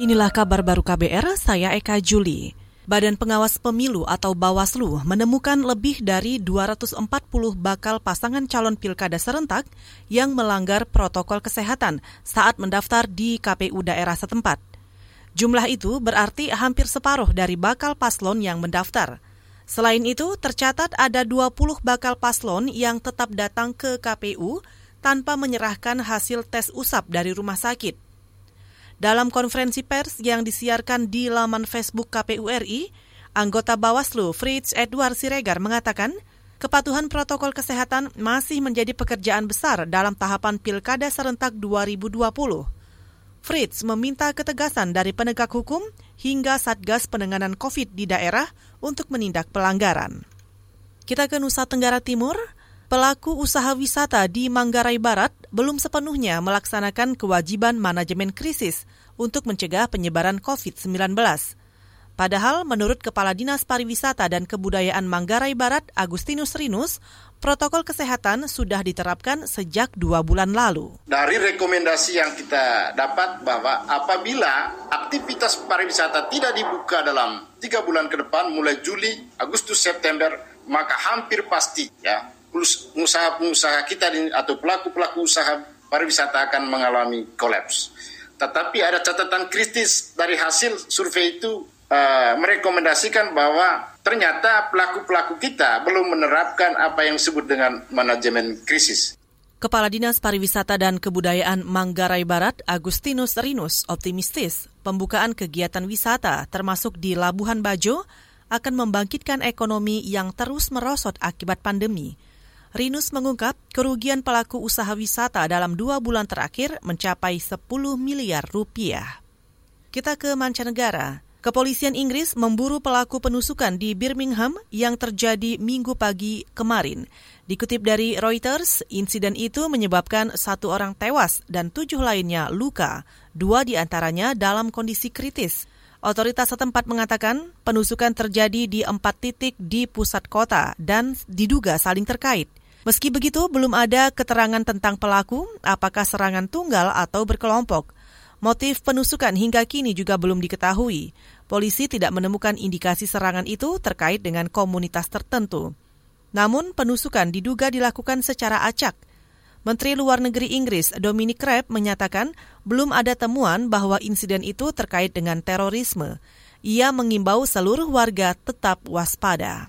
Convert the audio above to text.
Inilah kabar baru KBR, saya Eka Juli. Badan Pengawas Pemilu atau Bawaslu menemukan lebih dari 240 bakal pasangan calon pilkada serentak yang melanggar protokol kesehatan saat mendaftar di KPU daerah setempat. Jumlah itu berarti hampir separuh dari bakal paslon yang mendaftar. Selain itu, tercatat ada 20 bakal paslon yang tetap datang ke KPU tanpa menyerahkan hasil tes usap dari rumah sakit. Dalam konferensi pers yang disiarkan di laman Facebook KPU RI, anggota Bawaslu Fritz Edward Siregar mengatakan, kepatuhan protokol kesehatan masih menjadi pekerjaan besar dalam tahapan Pilkada serentak 2020. Fritz meminta ketegasan dari penegak hukum hingga Satgas Penanganan COVID di daerah untuk menindak pelanggaran. Kita ke Nusa Tenggara Timur, pelaku usaha wisata di Manggarai Barat belum sepenuhnya melaksanakan kewajiban manajemen krisis untuk mencegah penyebaran COVID-19. Padahal menurut Kepala Dinas Pariwisata dan Kebudayaan Manggarai Barat Agustinus Rinus, protokol kesehatan sudah diterapkan sejak dua bulan lalu. Dari rekomendasi yang kita dapat bahwa apabila aktivitas pariwisata tidak dibuka dalam tiga bulan ke depan, mulai Juli, Agustus, September, maka hampir pasti ya pengusaha-pengusaha kita atau pelaku-pelaku usaha pariwisata akan mengalami kolaps. Tetapi ada catatan kritis dari hasil survei itu uh, merekomendasikan bahwa ternyata pelaku-pelaku kita belum menerapkan apa yang disebut dengan manajemen krisis. Kepala Dinas Pariwisata dan Kebudayaan Manggarai Barat, Agustinus Rinus, optimistis pembukaan kegiatan wisata termasuk di Labuhan Bajo akan membangkitkan ekonomi yang terus merosot akibat pandemi. Rinus mengungkap kerugian pelaku usaha wisata dalam dua bulan terakhir mencapai 10 miliar rupiah. Kita ke mancanegara. Kepolisian Inggris memburu pelaku penusukan di Birmingham yang terjadi minggu pagi kemarin. Dikutip dari Reuters, insiden itu menyebabkan satu orang tewas dan tujuh lainnya luka, dua di antaranya dalam kondisi kritis. Otoritas setempat mengatakan penusukan terjadi di empat titik di pusat kota dan diduga saling terkait. Meski begitu, belum ada keterangan tentang pelaku, apakah serangan tunggal atau berkelompok. Motif penusukan hingga kini juga belum diketahui. Polisi tidak menemukan indikasi serangan itu terkait dengan komunitas tertentu. Namun, penusukan diduga dilakukan secara acak. Menteri Luar Negeri Inggris Dominic Raab menyatakan belum ada temuan bahwa insiden itu terkait dengan terorisme. Ia mengimbau seluruh warga tetap waspada.